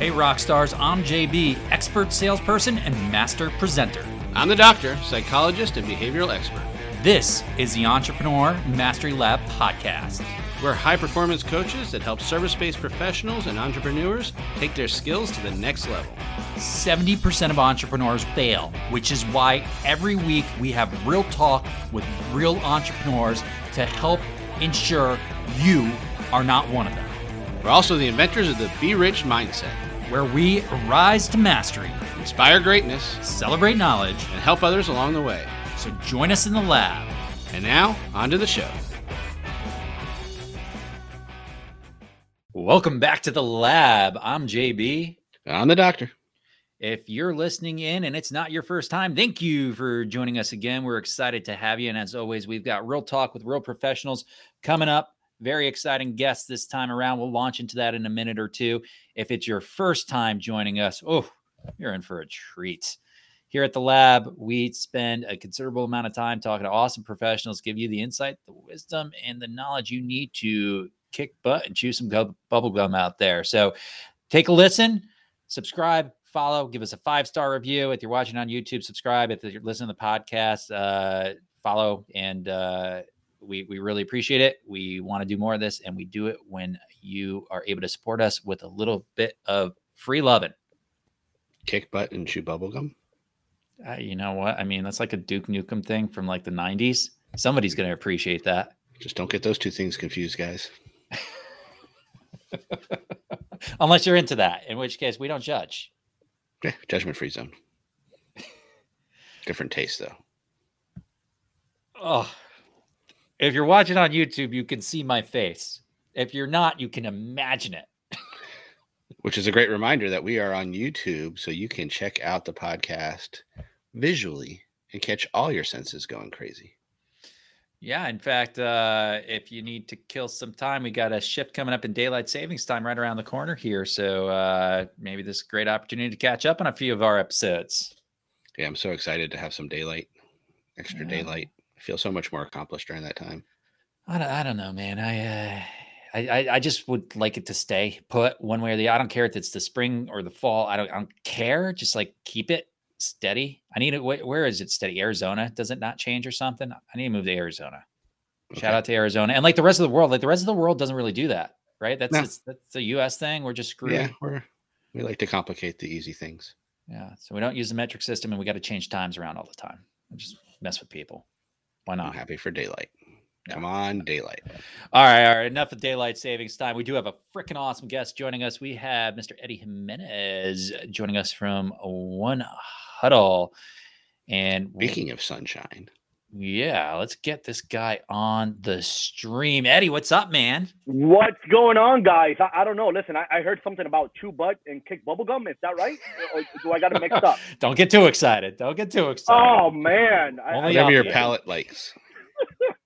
Hey, rock stars, I'm JB, expert salesperson and master presenter. I'm the doctor, psychologist, and behavioral expert. This is the Entrepreneur Mastery Lab podcast. We're high performance coaches that help service based professionals and entrepreneurs take their skills to the next level. 70% of entrepreneurs fail, which is why every week we have real talk with real entrepreneurs to help ensure you are not one of them. We're also the inventors of the Be Rich mindset, where we rise to mastery, inspire greatness, celebrate knowledge, and help others along the way. So join us in the lab. And now, on to the show. Welcome back to the lab. I'm JB. I'm the doctor. If you're listening in and it's not your first time, thank you for joining us again. We're excited to have you. And as always, we've got real talk with real professionals coming up very exciting guest this time around. We'll launch into that in a minute or two. If it's your first time joining us, oh, you're in for a treat. Here at the lab, we spend a considerable amount of time talking to awesome professionals, give you the insight, the wisdom, and the knowledge you need to kick butt and chew some bubble gum out there. So take a listen, subscribe, follow, give us a five star review. If you're watching on YouTube, subscribe. If you're listening to the podcast, uh, follow and uh, we we really appreciate it. We want to do more of this, and we do it when you are able to support us with a little bit of free loving. Kick butt and chew bubblegum. Uh, you know what? I mean, that's like a Duke Nukem thing from like the '90s. Somebody's going to appreciate that. Just don't get those two things confused, guys. Unless you're into that, in which case we don't judge. Yeah, judgment free zone. Different taste, though. Oh, if you're watching on YouTube, you can see my face. If you're not, you can imagine it. Which is a great reminder that we are on YouTube, so you can check out the podcast visually and catch all your senses going crazy. Yeah, in fact, uh, if you need to kill some time, we got a shift coming up in daylight savings time right around the corner here. So uh, maybe this is a great opportunity to catch up on a few of our episodes. Yeah, I'm so excited to have some daylight, extra yeah. daylight feel so much more accomplished during that time. I don't, I don't know, man. I, uh, I, I just would like it to stay put one way or the. Other. I don't care if it's the spring or the fall. I don't, I don't care. Just like keep it steady. I need it. Where is it steady? Arizona? Does it not change or something? I need to move to Arizona. Okay. Shout out to Arizona and like the rest of the world. Like the rest of the world doesn't really do that, right? That's no. that's a U.S. thing. We're just screwed. Yeah, we're we like to complicate the easy things. Yeah, so we don't use the metric system, and we got to change times around all the time. Just mess with people. Why not? I'm happy for daylight. Come on, daylight. All right, all right. Enough of daylight savings time. We do have a freaking awesome guest joining us. We have Mr. Eddie Jimenez joining us from 1Huddle. And speaking of sunshine, yeah, let's get this guy on the stream. Eddie, what's up, man? What's going on, guys? I, I don't know. Listen, I, I, heard something about chew butt and kick bubblegum. Is that right? or do I got it mixed up? don't get too excited. Don't get too excited. Oh, man. Only Whatever your palate likes.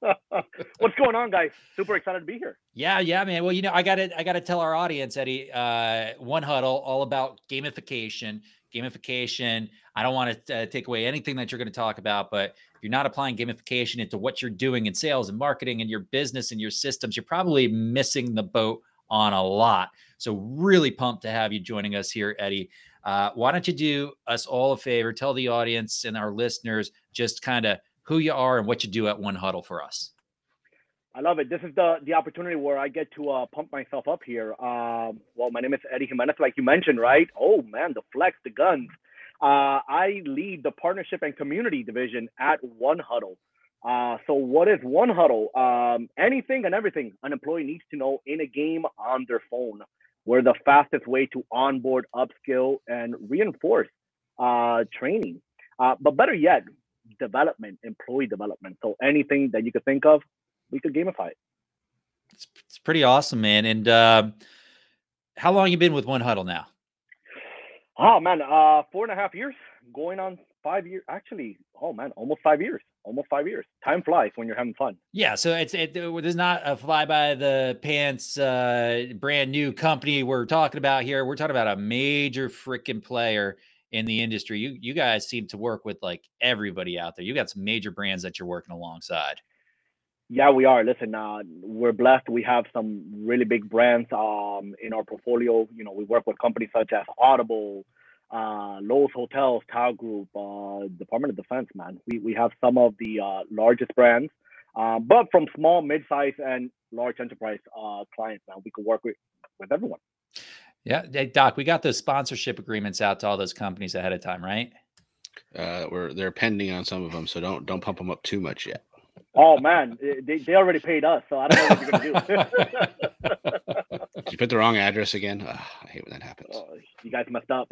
What's going on, guys? Super excited to be here. Yeah, yeah, man. Well, you know, I got to I got to tell our audience, Eddie, uh, 1Huddle, all about gamification. Gamification. I don't want to uh, take away anything that you're going to talk about, but if you're not applying gamification into what you're doing in sales and marketing and your business and your systems, you're probably missing the boat on a lot. So, really pumped to have you joining us here, Eddie. Uh, why don't you do us all a favor? Tell the audience and our listeners just kind of who you are and what you do at 1Huddle for us. I love it. This is the the opportunity where I get to uh, pump myself up here. Um, well, my name is Eddie Jimenez, like you mentioned, right? Oh man, the flex, the guns. Uh, I lead the partnership and community division at 1Huddle. Uh, so, what is 1Huddle? Um, anything and everything an employee needs to know in a game on their phone. We're the fastest way to onboard, upskill, and reinforce uh, training. Uh, but better yet, development, employee development. So, anything that you could think of, we could gamify it. It's, it's pretty awesome, man. And uh, how long you been with 1Huddle now? Oh man, uh, four and a half years, going on five years. Actually, oh man, almost five years. Almost five years. Time flies when you're having fun. Yeah, so it's it. There's not a fly by the pants, uh, brand new company we're talking about here. We're talking about a major freaking player in the industry. You you guys seem to work with like everybody out there. You got some major brands that you're working alongside. Yeah, we are. Listen, uh, we're blessed. We have some really big brands um, in our portfolio. You know, we work with companies such as Audible, uh, Loews Hotels, Tao Group, uh, Department of Defense. Man, we we have some of the uh, largest brands, uh, but from small, mid-size, and large enterprise uh, clients. Now we can work with with everyone. Yeah, hey, Doc, we got those sponsorship agreements out to all those companies ahead of time, right? Uh, we're they're pending on some of them, so don't don't pump them up too much yet. Oh man, they, they already paid us, so I don't know what you're gonna do. Did you put the wrong address again? Oh, I hate when that happens. Oh, you guys messed up.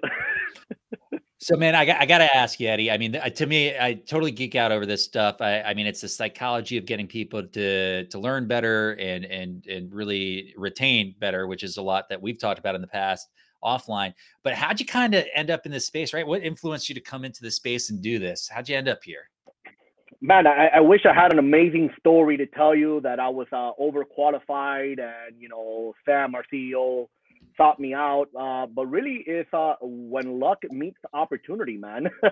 so man, I got I got to ask you, Eddie. I mean, to me, I totally geek out over this stuff. I, I mean, it's the psychology of getting people to to learn better and and and really retain better, which is a lot that we've talked about in the past offline. But how'd you kind of end up in this space, right? What influenced you to come into the space and do this? How'd you end up here? Man, I, I, wish I had an amazing story to tell you that I was uh, overqualified and you know Sam, our CEO, sought me out. Uh, but really, it's uh, when luck meets opportunity, man.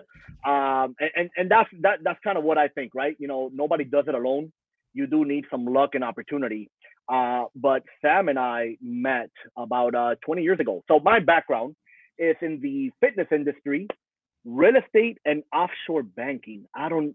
um, and, and that's that that's kind of what I think, right? You know, nobody does it alone. You do need some luck and opportunity. Uh, but Sam and I met about uh, 20 years ago. So my background is in the fitness industry, real estate, and offshore banking. I don't.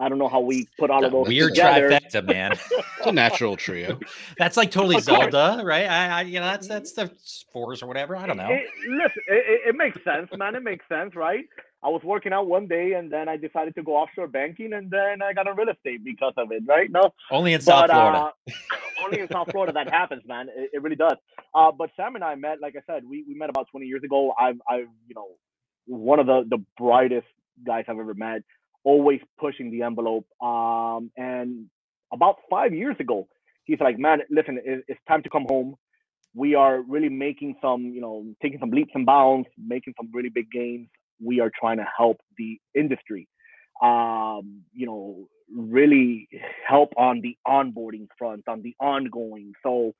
I don't know how we put all of those weird together. trifecta, man. it's a natural trio. that's like totally Zelda, right? I, I, you know, that's that's the force or whatever. I don't know. It, listen, it, it, makes sense, man. It makes sense, right? I was working out one day, and then I decided to go offshore banking, and then I got in real estate because of it, right? No, only in South Florida. Uh, only in South Florida that happens, man. It, it really does. Uh, but Sam and I met, like I said, we, we met about 20 years ago. I've, I've, you know, one of the the brightest guys I've ever met always pushing the envelope. Um, and about five years ago, he's like, man, listen, it's time to come home. We are really making some, you know, taking some leaps and bounds, making some really big gains. We are trying to help the industry, um, you know, really help on the onboarding front, on the ongoing. So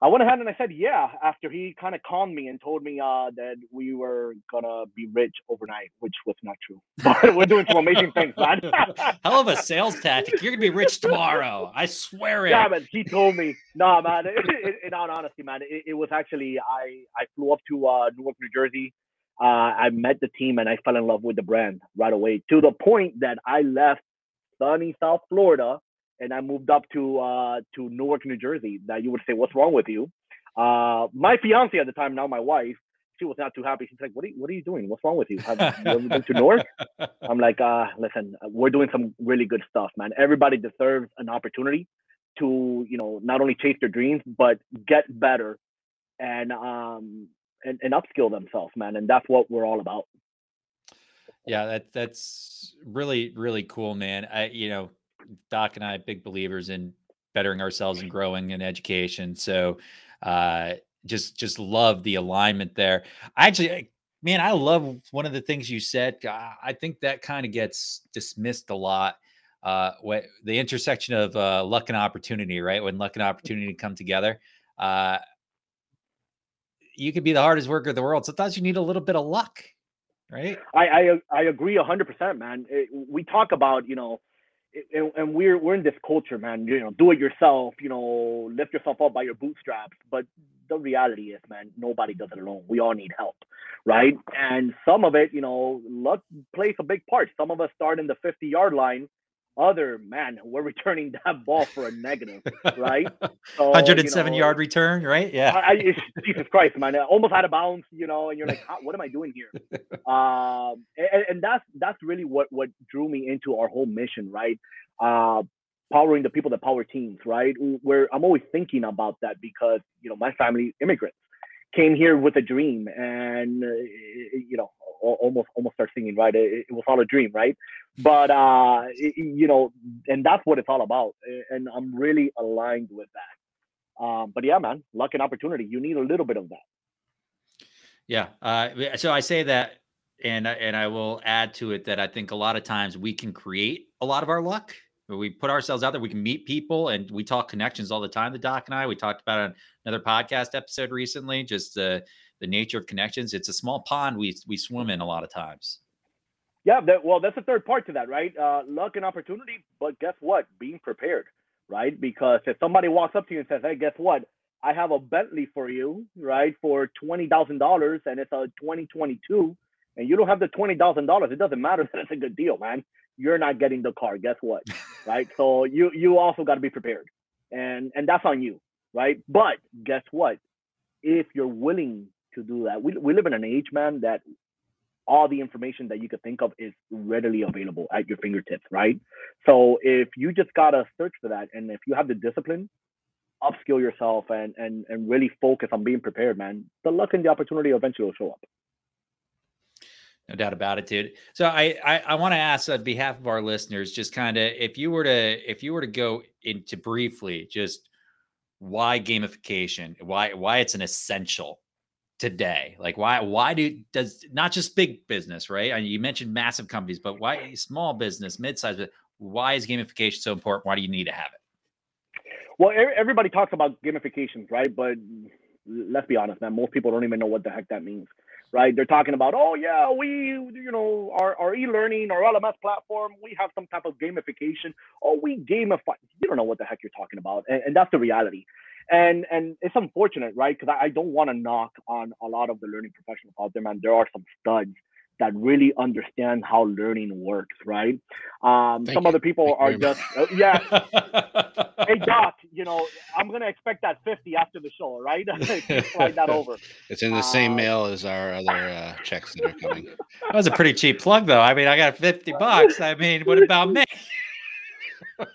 I went ahead and I said yeah after he kind of calmed me and told me uh, that we were gonna be rich overnight, which was not true. But we're doing some amazing things, man. Hell of a sales tactic. You're gonna be rich tomorrow. I swear it. Yeah, but he told me. Nah, man. in all honesty, man, it, it, was actually I I flew up to uh, Newark, New Jersey. Uh, I met the team and I fell in love with the brand right away to the point that I left sunny South Florida and I moved up to uh, to Newark, New Jersey, that you would say, "What's wrong with you?" Uh, my fiance at the time, now my wife, she was not too happy. She's like, "What are you, What are you doing? What's wrong with you? Have you ever been to Newark?" I'm like, uh, "Listen, we're doing some really good stuff, man. Everybody deserves an opportunity to, you know, not only chase their dreams but get better and um and, and upskill themselves, man. And that's what we're all about." Yeah, that that's really really cool, man. I you know Doc and I big believers in bettering ourselves and growing in education. So uh, just just love the alignment there. I actually, man, I love one of the things you said. I think that kind of gets dismissed a lot. Uh, what the intersection of uh, luck and opportunity, right? When luck and opportunity come together, uh, you could be the hardest worker in the world. Sometimes you need a little bit of luck, right? I I, I agree hundred percent, man. It, we talk about you know and, and we're we're in this culture, man. You know, do it yourself. You know, lift yourself up by your bootstraps. But the reality is, man, nobody does it alone. We all need help, right? And some of it, you know, luck plays a big part. Some of us start in the 50 yard line other man, we're returning that ball for a negative, right? So, 107 you know, yard return, right? Yeah. I, I, Jesus Christ, man, I almost had a bounce, you know, and you're like, what am I doing here? Um, and, and, that's that's really what what drew me into our whole mission, right? Uh, powering the people that power teams, right? Where I'm always thinking about that because you know my family immigrants came here with a dream, and uh, you know almost almost start singing right? It, it, was all a dream right? But uh it, you know and that's what it's all about and i'm really aligned with that. Um but yeah man luck and opportunity. You need a little bit of that. Yeah uh so i say that and and i will add to it that i think a lot of times we can create a lot of our luck. We put ourselves out there we can meet people and we talk connections all the time the doc and i. We talked about on another podcast episode recently just uh the nature of connections. It's a small pond we we swim in a lot of times. Yeah, that, well, that's the third part to that, right? Uh, luck and opportunity, but guess what? Being prepared, right? Because if somebody walks up to you and says, "Hey, guess what? I have a Bentley for you, right, for twenty thousand dollars, and it's a 2022, and you don't have the twenty thousand dollars, it doesn't matter that it's a good deal, man. You're not getting the car. Guess what, right? So you you also got to be prepared, and and that's on you, right? But guess what? If you're willing to do that, we we live in an age, man, that all the information that you could think of is readily available at your fingertips, right? So if you just gotta search for that, and if you have the discipline, upskill yourself and and and really focus on being prepared, man, the luck and the opportunity eventually will show up. No doubt about it, dude. So I I, I want to ask on behalf of our listeners, just kind of if you were to if you were to go into briefly just why gamification, why why it's an essential today? Like why why do does not just big business, right? I mean, you mentioned massive companies, but why small business, mid-sized, why is gamification so important? Why do you need to have it? Well, everybody talks about gamifications, right? But let's be honest, man, most people don't even know what the heck that means, right? They're talking about, oh yeah, we, you know, our, our e-learning, our LMS platform, we have some type of gamification. Oh, we gamify. You don't know what the heck you're talking about, and, and that's the reality and and it's unfortunate, right? Because I, I, don't want to knock on a lot of the learning professionals out there, man. There are some studs that really understand how learning works, right? Um, some you. other people Thank are just, uh, yeah. hey Doc, you know, I'm gonna expect that 50 after the show, right? Slide that over. It's in the same uh, mail as our other uh, checks that are coming. That was a pretty cheap plug, though. I mean, I got 50 bucks. I mean, what about me?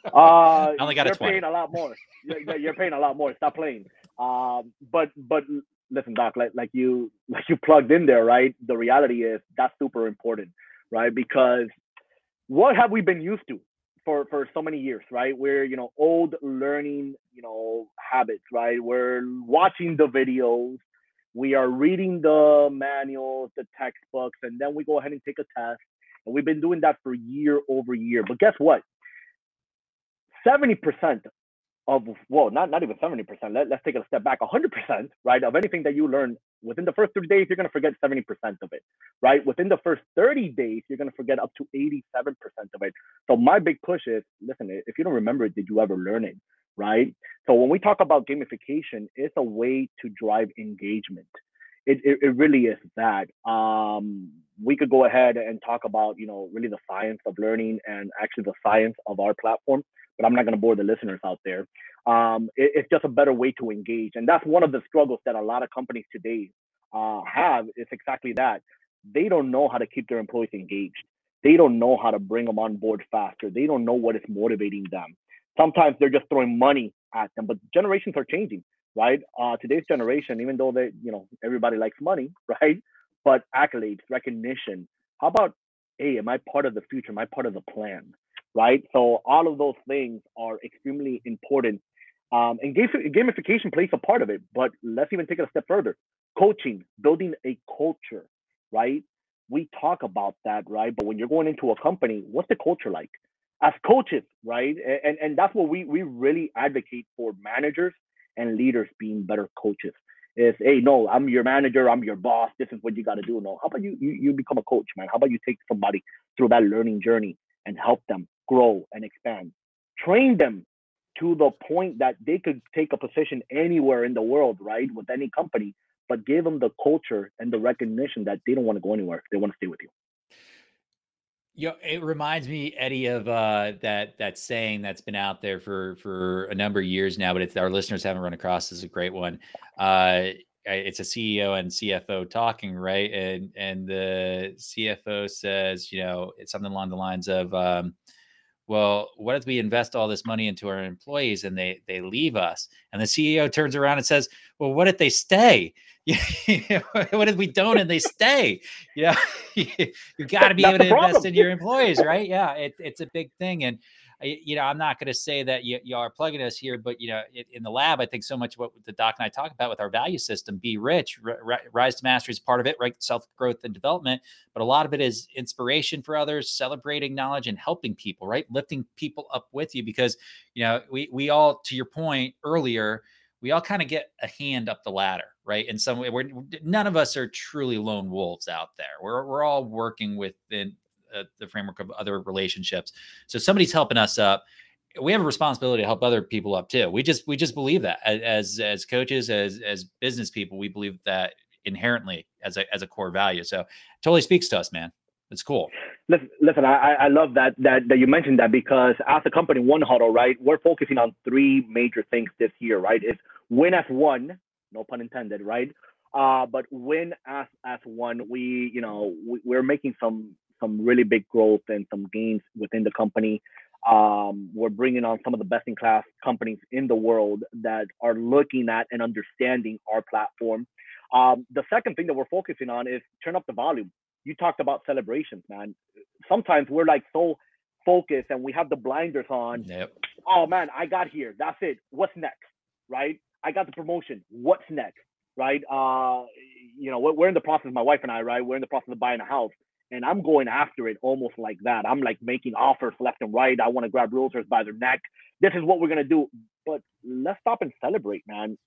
Uh, I only got a 20. Paying a lot more you're, you're paying a lot more. Stop playing. Um, but but listen, Doc, like like you like you plugged in there, right? The reality is that's super important, right? Because what have we been used to for for so many years, right? We're you know old learning you know habits, right? We're watching the videos, we are reading the manuals, the textbooks, and then we go ahead and take a test. And we've been doing that for year over year. But guess what? 70% of well, not not even 70%. Let, let's take a step back. 100%, right? Of anything that you learn within the first 30 days, you're going to forget 70% of it, right? Within the first 30 days, you're going to forget up to 87% of it. So my big push is, listen, if you don't remember it, did you ever learn it, right? So when we talk about gamification, it's a way to drive engagement. It, it, it really is that. Um, we could go ahead and talk about, you know, really the science of learning and actually the science of our platform but I'm not going to bore the listeners out there. Um, it, it's just a better way to engage, and that's one of the struggles that a lot of companies today uh, have. Is exactly that they don't know how to keep their employees engaged. They don't know how to bring them on board faster. They don't know what is motivating them. Sometimes they're just throwing money at them, but generations are changing, right? Uh, today's generation, even though they, you know, everybody likes money, right? But accolades, recognition. How about, hey, am I part of the future? Am I part of the plan? right? So all of those things are extremely important. Um, and gamification plays a part of it, but let's even take it a step further. Coaching, building a culture, right? We talk about that, right? But when you're going into a company, what's the culture like? As coaches, right? And and that's what we we really advocate for managers and leaders being better coaches. Is hey, no, I'm your manager, I'm your boss. This is what you got to do. No, how about you, you you become a coach, man? How about you take somebody through that learning journey and help them grow and expand. Train them to the point that they could take a position anywhere in the world, right, with any company, but give them the culture and the recognition that they don't want to go anywhere. They want to stay with you. Yeah, it reminds me, Eddie, of uh, that that saying that's been out there for for a number of years now, but our listeners haven't run across. This is a great one. Uh, it's a CEO and CFO talking, right? And and the CFO says, you know, it's something along the lines of, um, well, what if we invest all this money into our employees and they they leave us? And the CEO turns around and says, well, what if they stay? what if we don't and they stay? You know, you got to be able to invest in your employees, right? Yeah, it, it's a big thing. And you know, I'm not going to say that you, you, are plugging us here, but you know, it, in the lab, I think so much what the doc and I talk about with our value system, be rich, r- rise to mastery is part of it, right? Self growth and development, but a lot of it is inspiration for others, celebrating knowledge and helping people, right? Lifting people up with you because, you know, we, we all, to your point earlier, we all kind of get a hand up the ladder, right? In some way, we're none of us are truly lone wolves out there. We're we're all working within uh, the framework of other relationships. So somebody's helping us up. we have a responsibility to help other people up too. We just we just believe that as as coaches, as as business people, we believe that inherently as a as a core value. So totally speaks to us, man. It's cool. Listen, listen I, I love that, that that you mentioned that because as a company, 1Huddle, right, we're focusing on three major things this year, right? Is win as one, no pun intended, right? Uh, but win as as one. We, you know, we, we're making some some really big growth and some gains within the company. Um, we're bringing on some of the best in class companies in the world that are looking at and understanding our platform. Um, the second thing that we're focusing on is turn up the volume. You talked about celebrations, man. Sometimes we're like so focused and we have the blinders on. Yep. Oh man, I got here. That's it. What's next? Right? I got the promotion. What's next? Right? Uh, you know, we're, in the process, my wife and I, right? We're in the process of buying a house and I'm going after it almost like that. I'm like making offers left and right. I want to grab realtors by their neck. This is what we're gonna do. But let's stop and celebrate, man.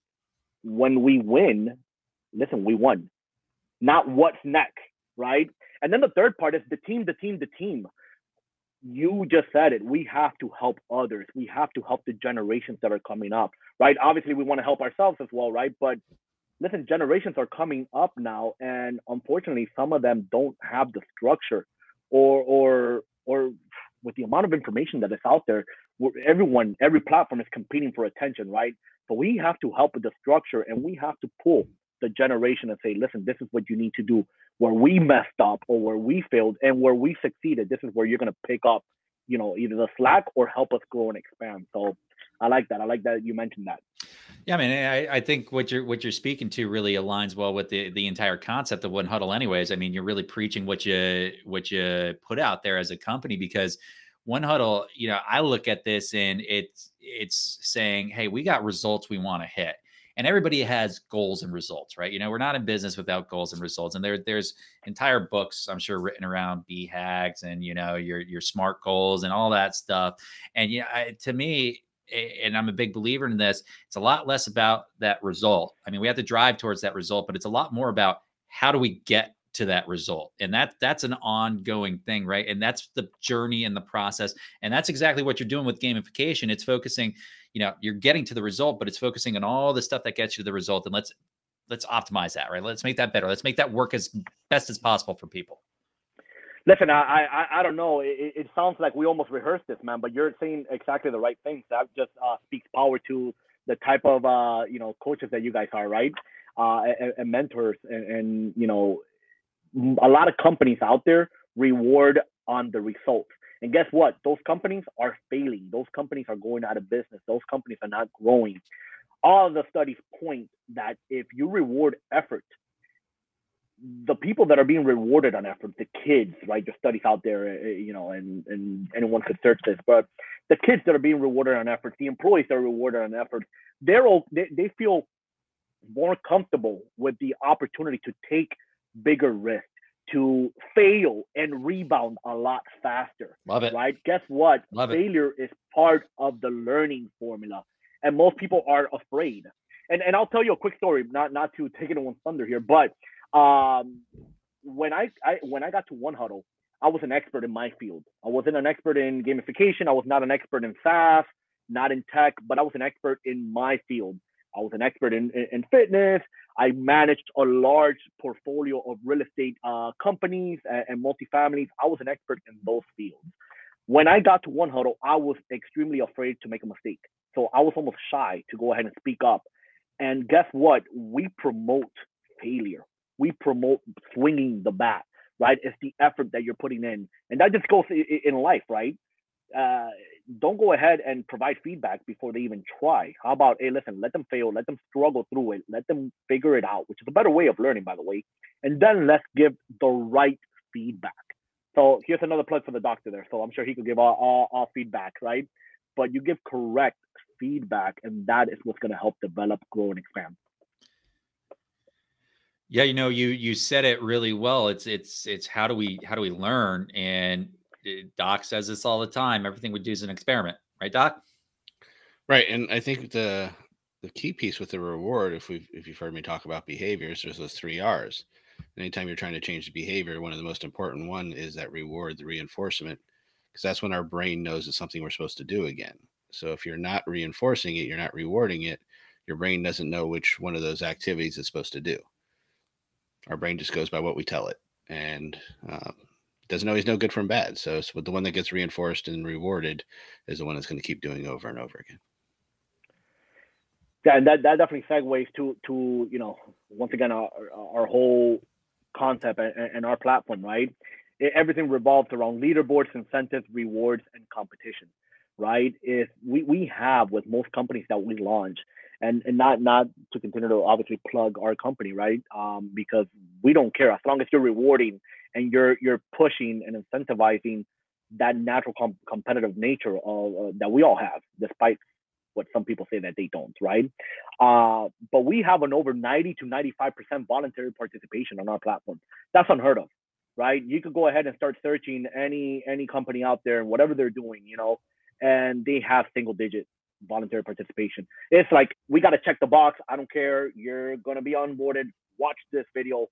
When we win, listen, we won. Not what's next, right? And then the third part is the team, the team, the team. You just said it. We have to help others. We have to help the generations that are coming up, right? Obviously, we want to help ourselves as well, right? But listen, generations are coming up now, and unfortunately, some of them don't have the structure, or or or with the amount of information that is out there, everyone, every platform is competing for attention, right? So we have to help with the structure, and we have to pull the generation and say, listen, this is what you need to do. Where we messed up or where we failed, and where we succeeded, this is where you're going to pick up, you know, either the slack or help us grow and expand. So I like that. I like that you mentioned that. Yeah, I mean, I, I think what you're what you're speaking to really aligns well with the the entire concept of 1Huddle. Anyways, I mean, you're really preaching what you what you put out there as a company because 1Huddle. You know, I look at this and it's it's saying, hey, we got results we want to hit and everybody has goals and results, right? You know, we're not in business without goals and results. And there, there's entire books, I'm sure, written around BHAGs and you know your your smart goals and all that stuff. And yeah, to me, and I'm a big believer in this, it's a lot less about that result. I mean, we have to drive towards that result, but it's a lot more about how do we get to that result and that that's an ongoing thing right and that's the journey and the process and that's exactly what you're doing with gamification it's focusing you know you're getting to the result but it's focusing on all the stuff that gets you to the result and let's let's optimize that right let's make that better let's make that work as best as possible for people Listen, I I, I don't know. It, it sounds like we almost rehearsed this, man. But you're saying exactly the right things. That just uh, speaks power to the type of uh, you know coaches that you guys are, right? Uh, and, and mentors, and, and you know, a lot of companies out there reward on the results. And guess what? Those companies are failing. Those companies are going out of business. Those companies are not growing. All the studies point that if you reward effort, the people that are being rewarded on effort, the kids, right? The studies out there, eh, eh, you know, and and anyone could search this, but the kids that are being rewarded on effort, the employees that are rewarded on effort, they're all they, they feel more comfortable with the opportunity to take bigger risk to fail and rebound a lot faster. Love it. Right? Guess what? Love Failure it. is part of the learning formula. And most people are afraid. And and I'll tell you a quick story, not not to take it anyone's thunder here, but um, when I, I when I got to 1Huddle, I was an expert in my field. I wasn't an expert in gamification. I was not an expert in SaaS, not in tech, but I was an expert in my field. I was an expert in, in, in fitness. I managed a large portfolio of real estate uh, companies and, and multifamilies. I was an expert in those fields. When I got to 1Huddle, I was extremely afraid to make a mistake. So I was almost shy to go ahead and speak up. And guess what? We promote failure we promote swinging the bat, right? It's the effort that you're putting in, and that just goes in life, right? Uh, don't go ahead and provide feedback before they even try. How about, hey, listen, let them fail, let them struggle through it, let them figure it out, which is a better way of learning, by the way. And then let's give the right feedback. So here's another plug for the doctor there. So I'm sure he could give all, all, all feedback, right? But you give correct feedback, and that is what's going to help develop, grow, and expand. Yeah, you know, you you said it really well. It's it's it's how do we how do we learn? And Doc says this all the time. Everything we do is an experiment, right, Doc? Right, and I think the the key piece with the reward, if we if you've heard me talk about behaviors, there's those three R's. Anytime you're trying to change the behavior, one of the most important one is that reward, the reinforcement, because that's when our brain knows it's something we're supposed to do again. So if you're not reinforcing it, you're not rewarding it, your brain doesn't know which one of those activities it's supposed to do. Our brain just goes by what we tell it. And um, doesn't always know good from bad. So, so the one that gets reinforced and rewarded is the one that's going to keep doing over and over again. Yeah, and that, that definitely segues to to you know once again our our whole concept and, and our platform, right? It, everything revolves around leaderboards, incentives, rewards, and competition, right? If we, we have with most companies that we launch, and and not not to continue to obviously plug our company, right? Um, because we don't care as long as you're rewarding and you're you're pushing and incentivizing that natural com- competitive nature of, uh, that we all have, despite what some people say that they don't, right? Uh, but we have an over 90 to 95% voluntary participation on our platform. That's unheard of, right? You could go ahead and start searching any any company out there and whatever they're doing, you know, and they have single digit voluntary participation. It's like we got to check the box. I don't care. You're gonna be onboarded. Watch this video,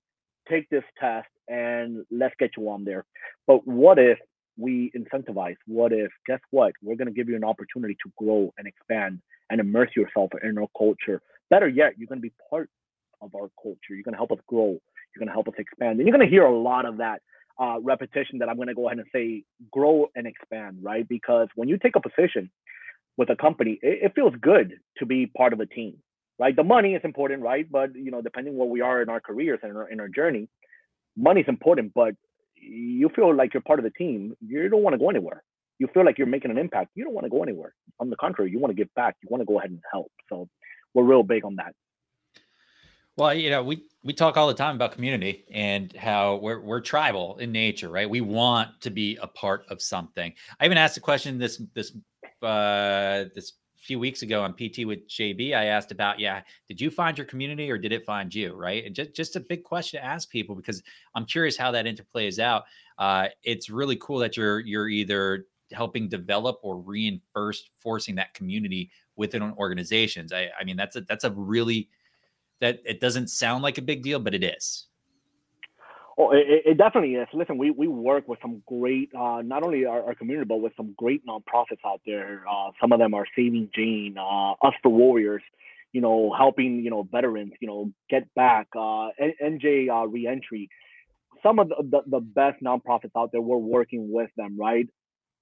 take this test, and let's get you on there. But what if we incentivize? What if, guess what? We're going to give you an opportunity to grow and expand and immerse yourself in our culture. Better yet, you're going to be part of our culture. You're going to help us grow. You're going to help us expand. And you're going to hear a lot of that uh, repetition that I'm going to go ahead and say grow and expand, right? Because when you take a position with a company, it, it feels good to be part of a team, right? The money is important, right? But, you know, depending where we are in our careers and in our, in our journey, money's important, but you feel like you're part of the team, you don't want to go anywhere. You feel like you're making an impact. You don't want to go anywhere. On the contrary, you want to give back. You want to go ahead and help. So we're real big on that. Well, you know, we we talk all the time about community and how we're we're tribal in nature, right? We want to be a part of something. I even asked a question this this uh this few weeks ago on PT with JB, I asked about, yeah, did you find your community or did it find you? Right. And just, just a big question to ask people because I'm curious how that interplays out. Uh, it's really cool that you're you're either helping develop or reinforce forcing that community within organizations. I, I mean, that's a that's a really that it doesn't sound like a big deal, but it is. Oh, it, it, definitely is. Listen, we, we work with some great, uh, not only our, our, community, but with some great nonprofits out there. Uh, some of them are Saving Jane, uh, Us for Warriors, you know, helping, you know, veterans, you know, get back, uh, NJ uh, Reentry. Some of the, the, the best nonprofits out there, we're working with them, right?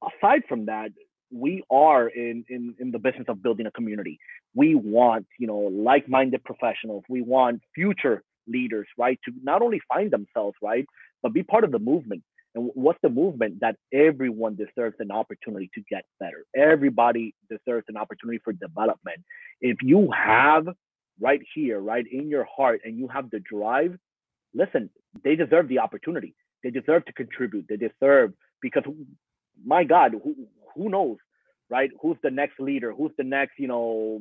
Aside from that, we are in, in, in the business of building a community. We want, you know, like-minded professionals. We want future leaders, right, to not only find themselves, right, but be part of the movement. And what's the movement? That everyone deserves an opportunity to get better. Everybody deserves an opportunity for development. If you have right here, right in your heart, and you have the drive, listen, they deserve the opportunity. They deserve to contribute. They deserve because, my God, who, who knows right? Who's the next leader? Who's the next, you know,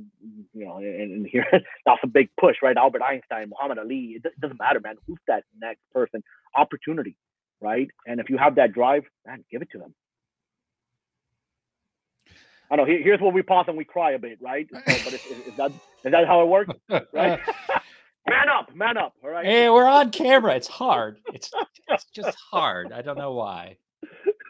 you know, and, and here that's a big push, right? Albert Einstein, Muhammad Ali. It doesn't matter, man. Who's that next person? Opportunity, right? And if you have that drive, man, give it to them. I know. Here's where we pause and we cry a bit, right? So, but is, is, that is that how it works? Right? man up, man up. All right. Hey, we're on camera. It's hard. It's it's just hard. I don't know why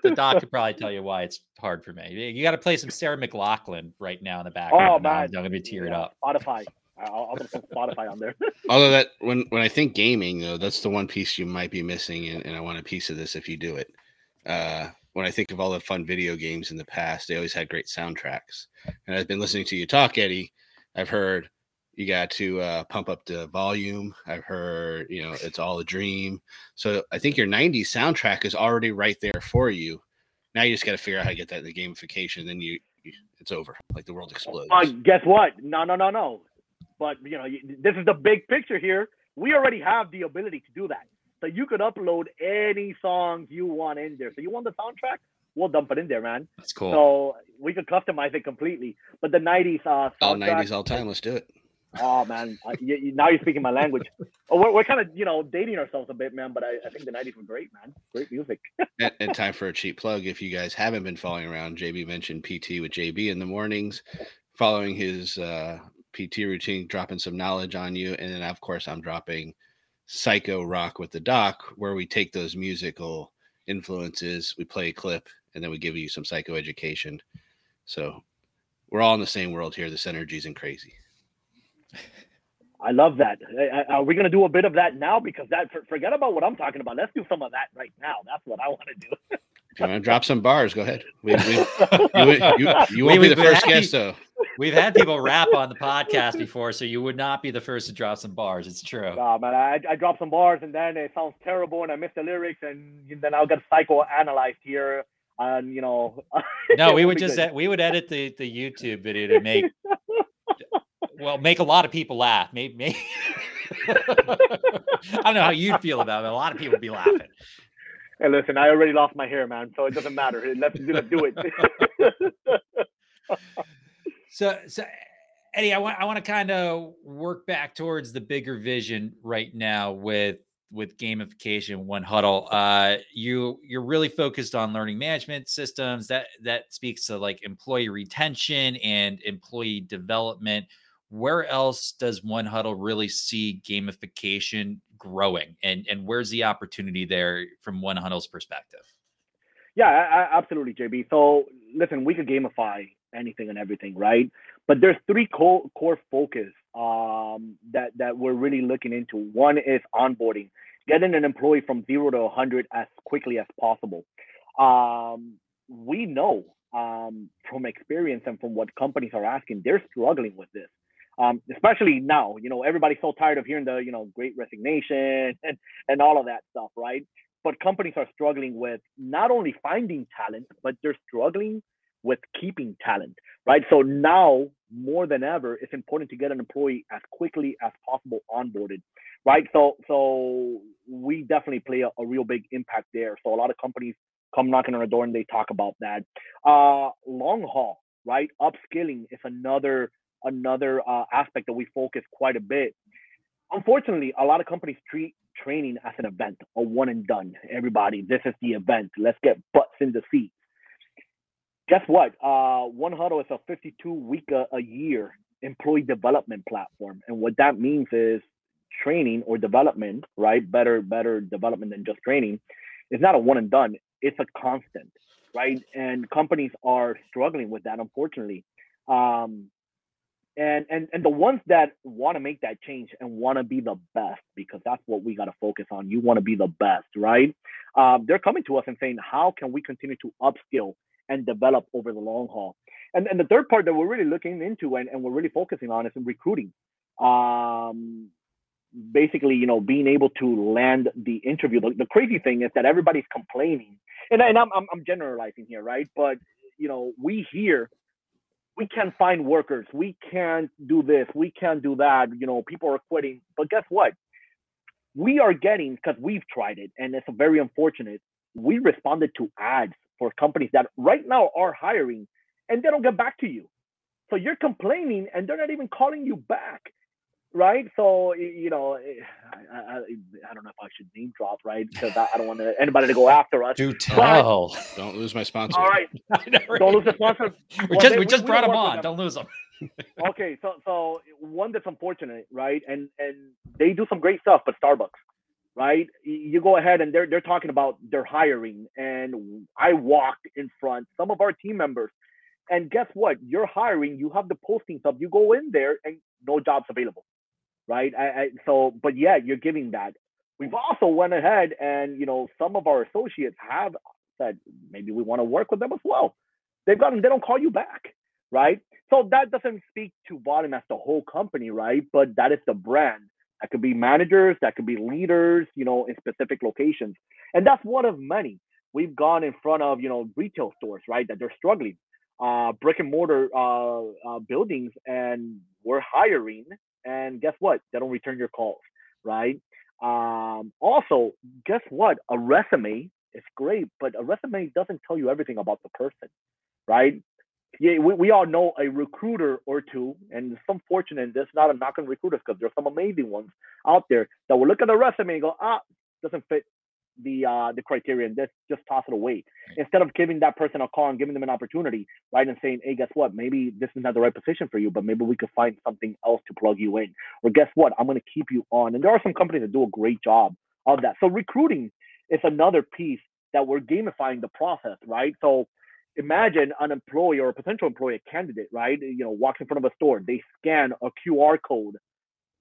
the doc could probably tell you why it's hard for me. You got to play some Sarah McLachlan right now in the background. Oh man, I'm gonna be teared yeah, up. Spotify. I'll, I'll put Spotify on there. Although that when when I think gaming though, that's the one piece you might be missing, and, and I want a piece of this if you do it. Uh, when I think of all the fun video games in the past, they always had great soundtracks. And I've been listening to you talk, Eddie. I've heard you got to uh, pump up the volume. I've heard, you know, it's all a dream. So I think your 90s soundtrack is already right there for you. Now you just got to figure out how to get that in the gamification. Then you, you it's over. Like the world explodes. Uh, guess what? No, no, no, no. But you know, this is the big picture here. We already have the ability to do that. So you could upload any songs you want in there. So you want the soundtrack? We'll dump it in there, man. That's cool. So we could customize it completely. But the '90s, uh, all '90s, all time. Let's do it. Oh man, uh, you, now you're speaking my language. Oh, we're, we're kind of you know dating ourselves a bit, man. But I, I think the '90s were great, man. Great music. and, and, time for a cheap plug. If you guys haven't been following around, JB mentioned PT with JB in the mornings, following his uh, PT routine, dropping some knowledge on you, and then of course I'm dropping Psycho Rock with the Doc, where we take those musical influences, we play a clip, and then we give you some psycho education. So we're all in the same world here. This energy isn't crazy. I love that. Are we going to do a bit of that now? Because that forget about what I'm talking about. Let's do some of that right now. That's what I want to do. if you want to drop some bars, go ahead. We, we, you, you, you won't we, be the first guest, though. We've had people rap on the podcast before, so you would not be the first to drop some bars. It's true. Nah, man, I, I drop some bars and then it sounds terrible and I miss the lyrics and then I'll get psychoanalyzed here. And you know, no, we would just we would edit the the YouTube video to make well, make a lot of people laugh. Maybe, maybe. I don't know how you'd feel about it. A lot of people would be laughing. Hey, listen, I already lost my hair, man, so it doesn't matter. Let's, do it. so, so Eddie, I want I want to kind of work back towards the bigger vision right now with with gamification 1Huddle uh you you're really focused on learning management systems that that speaks to like employee retention and employee development where else does 1Huddle really see gamification growing? And and where's the opportunity there from 1Huddle's perspective? Yeah I, I, absolutely jb so listen we could gamify anything and everything right? But there's three core, core focus um, that that we're really looking into. One is onboarding getting an employee from zero to 100 as quickly as possible. Um, we know um, from experience and from what companies are asking they're struggling with this um, especially now. You know, everybody's so tired of hearing the you know Great Resignation and and all of that stuff, right? But companies are struggling with not only finding talent, but they're struggling with keeping talent, right? So now more than ever, it's important to get an employee as quickly as possible onboarded, right? So so we definitely play a, a real big impact there. So a lot of companies come knocking on our door and they talk about that. Uh, long haul, right? Upskilling is another another uh, aspect that we focus quite a bit. Unfortunately, a lot of companies treat training as an event, a one and done. Everybody, this is the event. Let's get butts in the seats. Guess what? Uh, 1Huddle is a 52 week a, a year employee development platform, and what that means is training or development, right? Better, better development than just training. It's not a one and done. It's a constant, right? And companies are struggling with that, unfortunately. Um, and and and the ones that want to make that change and want to be the best because that's what we got to focus on you want to be the best right? Um, they're coming to us and saying how can we continue to upskill and develop over the long haul? And and the third part that we're really looking into and, and we're really focusing on is in recruiting. Um, basically you know being able to land the interview. The, the crazy thing is that everybody's complaining and, and I'm, I'm i'm generalizing here right? But you know we hear we can't find workers. We can't do this. We can't do that. You know, people are quitting. But guess what? We are getting because we've tried it, and it's very unfortunate. We responded to ads for companies that right now are hiring, and they don't get back to you. So you're complaining, and they're not even calling you back right? So you know, eh, I, I, I, don't know if I should name drop, right? Because I, I don't want anybody to go after us. Do tell. But, don't lose my sponsor. All right, don't lose the sponsor. we just they, we just we, brought we him on. Them. Don't lose them. okay, so so one that's unfortunate, right? And and they do some great stuff, but Starbucks. Right, you go ahead and they're they're talking about their hiring, and I walked in front some of our team members, and guess what? You're hiring. You have the postings up. You go in there, and no jobs available right? I, I, so, but yeah, you're giving that. We've also went ahead and you know some of our associates have said maybe we want to work with them as well. They've gotten they don't call you back, right? So that doesn't speak to volume as the whole company, right? But that is the brand. That could be managers, that could be leaders, you know, in specific locations, and that's one of many. We've gone in front of you know retail stores, right? That they're struggling, uh, brick and mortar uh, uh, buildings, and we're hiring and guess what? They don't return your calls, right? Um, also, guess what? A resume is great, but a resume doesn't tell you everything about the person, right? Yeah, we, we all know a recruiter or two, and it's unfortunate. There's not a knock on recruiters because there's some amazing ones out there that will look at the resume and go, ah, doesn't fit the uh, the criteria and just just toss it away instead of giving that person a call and giving them an opportunity, right? And saying, hey, guess what? Maybe this is not the right position for you, but maybe we could find something else to plug you in. Or guess what? I'm going to keep you on. And there are some companies that do a great job of that. So recruiting is another piece that we're gamifying the process, right? So imagine an employee or a potential employee, a candidate, right? You know, walks in front of a store, they scan a QR code,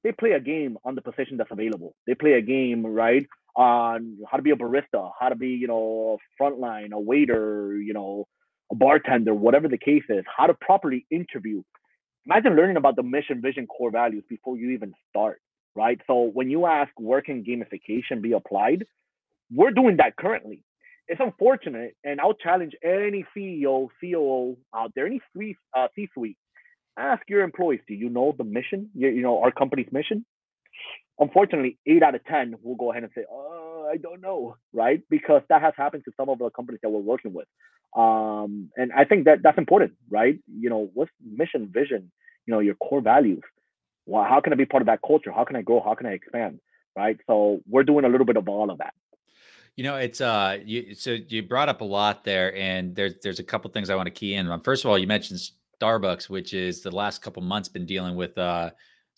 they play a game on the position that's available. They play a game, right, on how to be a barista, how to be, you know, a frontline, a waiter, you know, a bartender, whatever the case is, how to properly interview. Imagine learning about the mission, vision, core values before you even start, right? So when you ask where can gamification be applied, we're doing that currently. It's unfortunate, and I'll challenge any CEO, COO out there, any uh, C-suite. Ask your employees, do you know the mission? You, you know our company's mission. Unfortunately, eight out of ten will go ahead and say, "Oh, I don't know," right? Because that has happened to some of the companies that we're working with. Um, and I think that that's important, right? You know, what's mission, vision? You know, your core values. Well, how can I be part of that culture? How can I grow? How can I expand? Right. So we're doing a little bit of all of that. You know, it's uh, you, so you brought up a lot there, and there's there's a couple things I want to key in on. First of all, you mentioned Starbucks, which is the last couple months been dealing with uh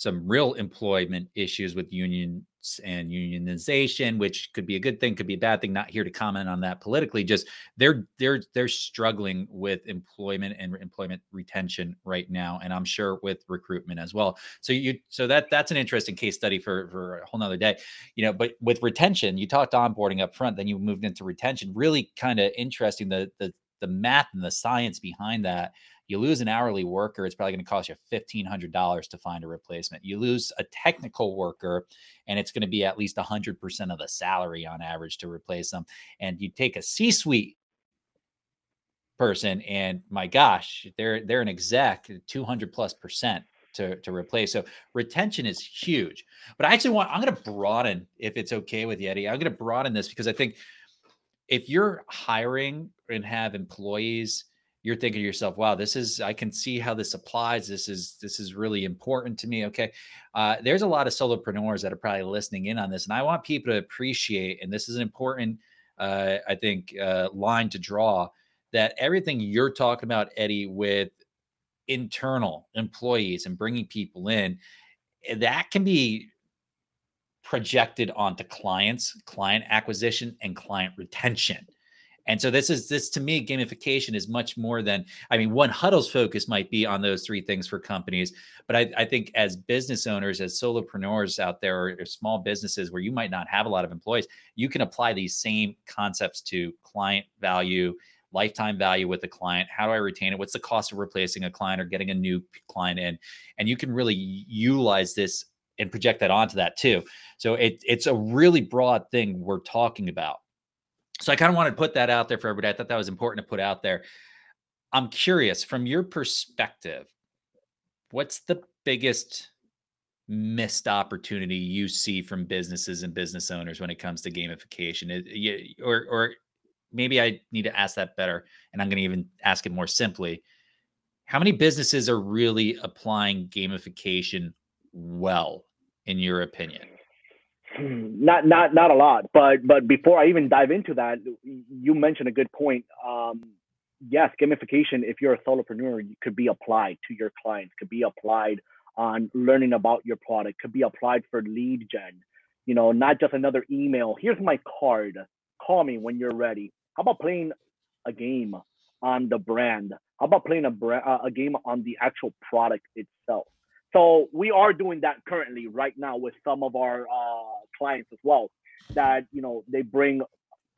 some real employment issues with unions and unionization, which could be a good thing, could be a bad thing. Not here to comment on that politically. Just they're they're they're struggling with employment and employment retention right now, and I'm sure with recruitment as well. So you so that that's an interesting case study for for a whole nother day. You know, but with retention, you talked onboarding up front, then you moved into retention. Really kind of interesting the the the math and the science behind that you lose an hourly worker, it's probably going to cost you $1,500 to find a replacement. You lose a technical worker, and it's going to be at least 100% of the salary on average to replace them. And you take a C suite person, and my gosh, they're they're an exec 200 plus percent to, to replace. So retention is huge. But I actually want, I'm going to broaden, if it's okay with you, Eddie, I'm going to broaden this because I think if you're hiring and have employees you're thinking to yourself, wow, this is, I can see how this applies. This is, this is really important to me. Okay. Uh, there's a lot of solopreneurs that are probably listening in on this. And I want people to appreciate, and this is an important, uh, I think, uh, line to draw that everything you're talking about, Eddie, with internal employees and bringing people in, eh, that can be projected onto clients, client acquisition, and client retention. And so this is this to me, gamification is much more than I mean, 1Huddle's focus might be on those three things for companies, but I, I think as business owners, as solopreneurs out there, or, or, small businesses where you might not have a lot of employees, you can apply these same concepts to client value, lifetime value with the client. How do I retain it? What's the cost of replacing a client or getting a new client in? And you can really utilize this and project that onto that too. So it, it's a really broad thing we're talking about. So I kind of wanted to put that out there for everybody. I thought that was important to put out there. I'm curious from your perspective, what's the biggest missed opportunity you see from businesses and business owners when it comes to gamification? Or, or maybe I need to ask that better. And I'm going to even ask it more simply. How many businesses are really applying gamification well, in your opinion? not not not a lot but but before i even dive into that you mentioned a good point. Um, yes gamification if you're a solopreneur could be applied to your clients could be applied on learning about your product could be applied for lead gen you know not just another email. Here's my card. Call me when you're ready. How about playing a game on the brand? How about playing a, bra- a game on the actual product itself? So we are doing that currently right now with some of our uh, clients as well. That you know they bring uh,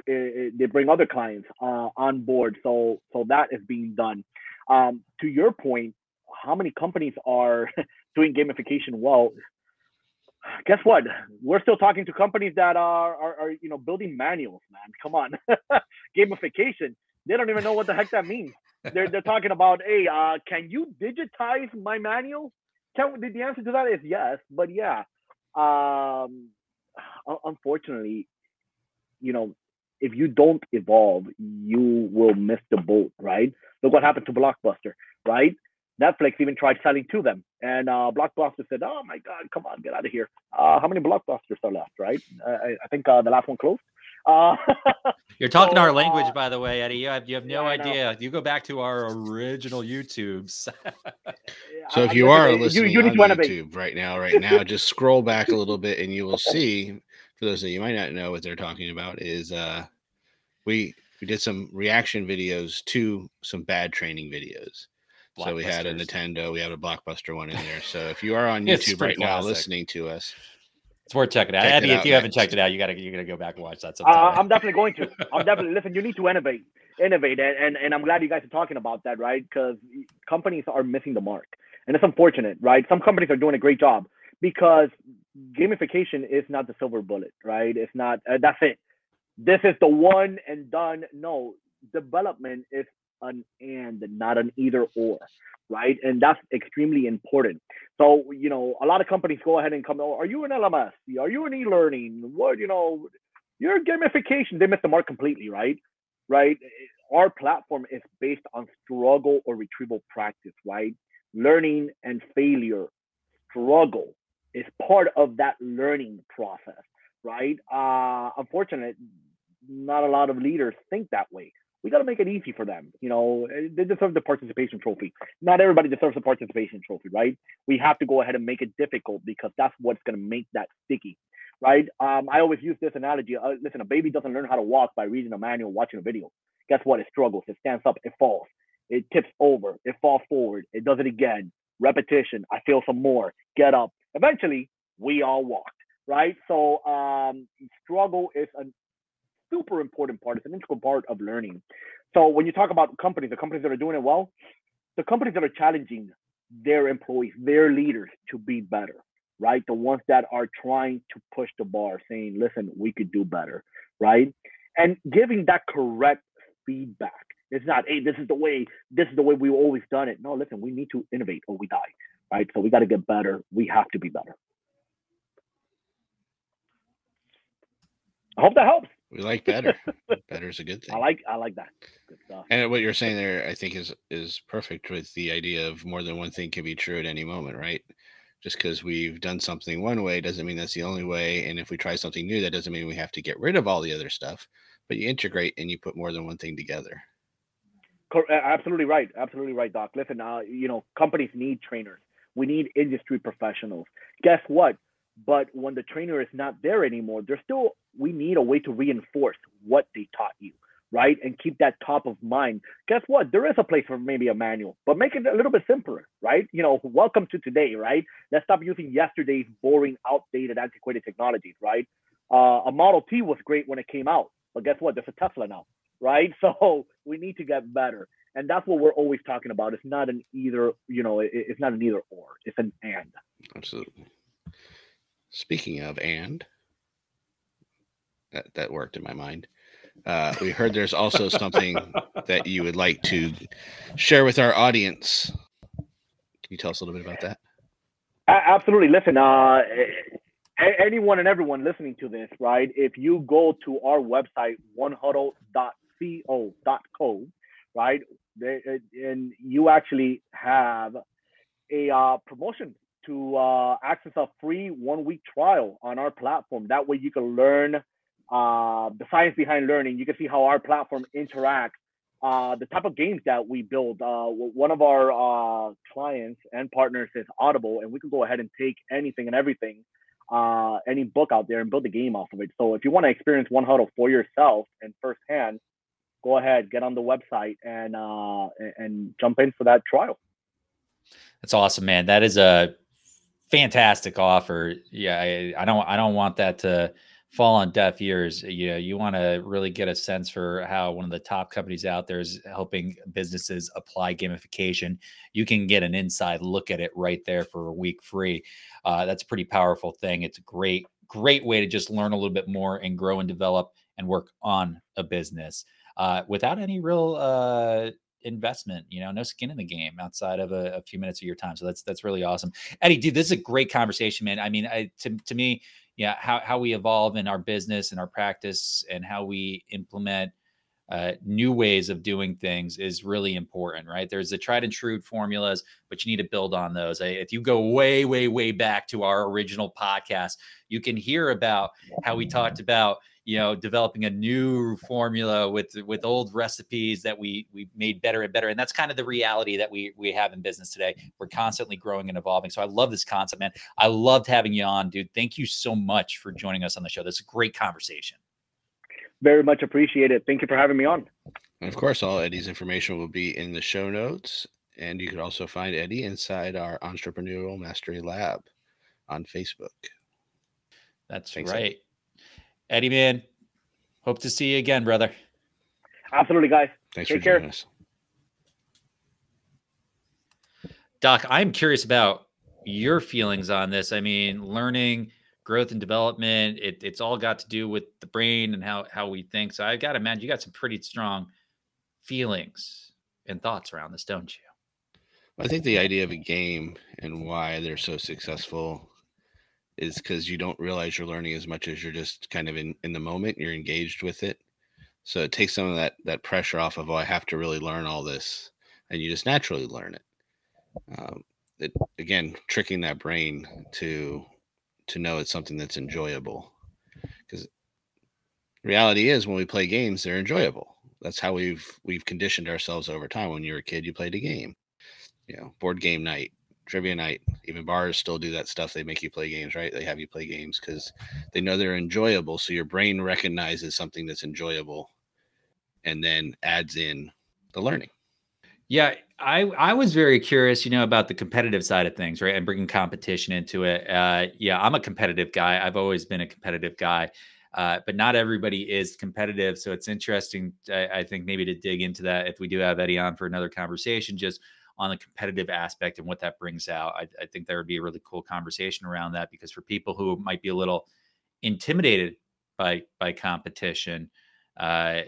they bring other clients uh, on board. So so that is being done. Um, to your point, how many companies are doing gamification well? Guess what? We're still talking to companies that are, are, are you know building manuals, man. Come on, gamification. They don't even know what the heck that means. They're they're talking about, hey, uh, can you digitize my manual? Can, the answer to that is yes, but yeah, um, unfortunately, you know, if you don't evolve, you will miss the boat, right? Look what happened to Blockbuster, right? Netflix even tried selling to them, and uh, Blockbuster said, "Oh my God, come on, get out of here." Uh, how many Blockbusters are left, right? I, I think uh, the last one closed. Uh, You're talking so, our language, uh, by the way, Eddie. You have, you have no yeah, idea. You go back to our original YouTubes. so if you are listening you, you on YouTube right now, right now, just scroll back a little bit, and you will see. For those of you might not know what they're talking about, is uh, we we did some reaction videos to some bad training videos. So we had a Nintendo, we had a blockbuster one in there. So if you are on YouTube right classic. now listening to us, it's worth checking out. Check Eddie, out, if you haven't checked it out, you gotta you gotta go back and watch that. Uh, I'm definitely going to. I'm definitely listen. You need to innovate, innovate, and and, and I'm glad you guys are talking about that, right? Because companies are missing the mark, and it's unfortunate, right? Some companies are doing a great job because gamification is not the silver bullet, right? It's not. Uh, that's it. This is the one and done. No, development is an and, not an either or, right? And that's extremely important. So, you know, a lot of companies go ahead and come, oh, are you an LMS? Are you an e-learning? What, you know, your gamification, they miss the mark completely, right? Right? Our platform is based on struggle or retrieval practice, right? Learning and failure, struggle is part of that learning process, right? Uh, unfortunately, not a lot of leaders think that way we got to make it easy for them. You know, eh, they deserve the participation trophy. Not everybody deserves a participation trophy, right? We have to go ahead and make it difficult because that's what's going to make that sticky, right? Um, I always use this analogy. Uh, listen, a baby doesn't learn how to walk by reading a manual, watching a video. Guess what? It struggles. It stands up. It falls. It tips over. It falls forward. It does it again. Repetition. I feel some more. Get up. Eventually, we all walked, right? So um, struggle is an super important part. It's an integral part of learning. So when you talk about companies, the companies that are doing it well, the companies that are challenging their employees, their leaders to be better, right? The ones that are trying to push the bar, saying, listen, we could do better, right? And giving that correct feedback. It's not, hey, this is the way, this is the way we've always done it. No, listen, we need to innovate or we die, right? So we got to get better. We have to be better. I hope that helps. We like better. better is a good thing. I like I like that. Good stuff. And what you're saying there, I think, is is perfect with the idea of more than one thing can be true at any moment, right? Just because we've done something one way doesn't mean that's the only way. And if we try something new, that doesn't mean we have to get rid of all the other stuff. But you integrate and you put more than one thing together. Absolutely right. Absolutely right, Doc. Listen, uh, you know, companies need trainers. We need industry professionals. Guess what? But when the trainer is not there anymore, there's still we need a way to reinforce what they taught you, right? And keep that top of mind. Guess what? There is a place for maybe a manual, but make it a little bit simpler, right? You know, welcome to today, right? Let's stop using yesterday's boring, outdated, antiquated technologies, right? Uh, a Model T was great when it came out, but guess what? There's a Tesla now, right? So we need to get better. And that's what we're always talking about. It's not an either, you know, it's not an either or, it's an and. Absolutely. Speaking of and, that, that worked in my mind. Uh, we heard there's also something that you would like to share with our audience. Can you tell us a little bit about that? Absolutely. Listen, uh, anyone and everyone listening to this, right? If you go to our website, 1huddle.co.co, right, and you actually have a uh, promotion to uh, access a free one week trial on our platform. That way you can learn uh, the science behind learning. You can see how our platform interacts, uh, the type of games that we build. Uh, one of our uh, clients and partners is Audible, and we can go ahead and take anything and everything, uh, any book out there, and build a game off of it. So if you want to experience 1Huddle for yourself and firsthand, go ahead, get on the website and and jump in for that trial. That's awesome, man. That is a fantastic offer. Yeah, I, I don't I don't want that to fall on deaf ears. You know, you want to really get a sense for how one of the top companies out there is helping businesses apply gamification. You can get an inside look at it right there for a week free. Uh, that's a pretty powerful thing. It's a great, great way to just learn a little bit more and grow and develop and work on a business uh, without any real uh, investment you know no skin in the game outside of a, a, few minutes of your time so that's that's really awesome eddie dude this is a great conversation man i mean I, to, to me yeah how, how we evolve in our business and our practice and how we implement uh, new ways of doing things is really important, right? There's the tried and true formulas, but you need to build on those. If you go way, way, way back to our original podcast, you can hear about how we talked about you know developing a new formula with with old recipes that we we made better and better and that's kind of the reality that we we have in business today we're constantly growing and evolving so i love this concept man i loved having you on dude thank you so much for joining us on the show this is a great conversation Very much appreciated. Thank you for having me on. And of course, all Eddie's information will be in the show notes. And you can also find Eddie inside our Entrepreneurial Mastery Lab on Facebook. That's Thanks, right. Eddie. Eddie, man, hope to see you again, brother. Absolutely, guys. Thanks Take for joining care. us. Doc, I'm curious about your feelings on this. I mean, learning, growth and development, it, it's all got to do with the brain and how how we think. So I've got to imagine you got some pretty strong feelings and thoughts around this, don't you? I think the idea of a game and why they're so successful is because you don't realize you're learning as much as you're just kind of in, in the moment. You're engaged with it. So it takes some of that that pressure off of, oh, I have to really learn all this. And you just naturally learn it. Um, it again, tricking that brain to to know it's something that's enjoyable. Because reality is when we play games, they're enjoyable. That's how we've we've conditioned ourselves over time. When you were a kid, you played a game. You know, board game night, trivia night. Even bars still do that stuff. They make you play games, right? They have you play games because they know they're enjoyable. So your brain recognizes something that's enjoyable and then adds in the learning. Yeah, I I was very curious, you know, about the competitive side of things, right, and bringing competition into it. Uh, yeah, I'm a competitive guy. I've always been a competitive guy, uh, but not everybody is competitive. So it's interesting, I, I, think, maybe to dig into that if we do have Eddie on for another conversation, just on the competitive aspect and what that brings out. I, I think there would be a really cool conversation around that because for people who might be a little intimidated by by competition. Uh,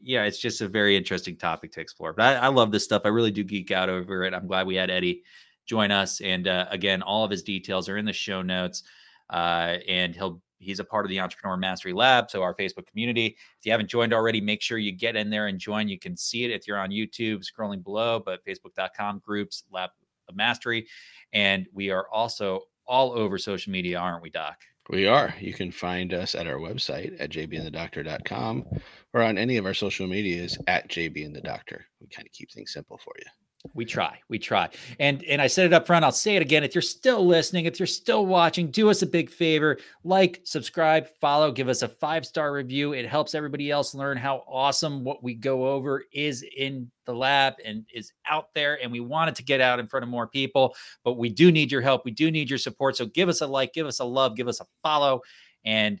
yeah, it's just a very interesting topic to explore. But I, I, love this stuff. I really do geek out over it. I'm glad we had Eddie join us. And uh, again, all of his details are in the show notes. Uh, and he'll he's a part of the Entrepreneur Mastery Lab, so our Facebook community. If you haven't joined already, make sure you get in there and join. You can see it if you're on YouTube, scrolling below, but facebook.com groups Lab of Mastery, and we are also all over social media, aren't we, Doc? We are. You can find us at our website at jbandthedoctor.com or on any of our social medias at jbandthedoctor. We kind of keep things simple for you. We try, we try. And and I said it up front, I'll say it again. If you're still listening, if you're still watching, do us a big favor, like, subscribe, follow, give us a five-star review. It helps everybody else learn how awesome what we go over is in the lab and is out there and we want it to get out in front of more people, but we do need your help. We do need your support. So give us a like, give us a love, give us a follow and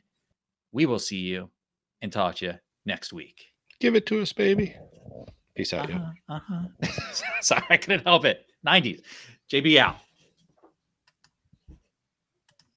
we will see you and talk to you next week. Give it to us, baby. Peace out. Uh-huh, uh-huh. Sorry, I couldn't help it. 90s. JB out.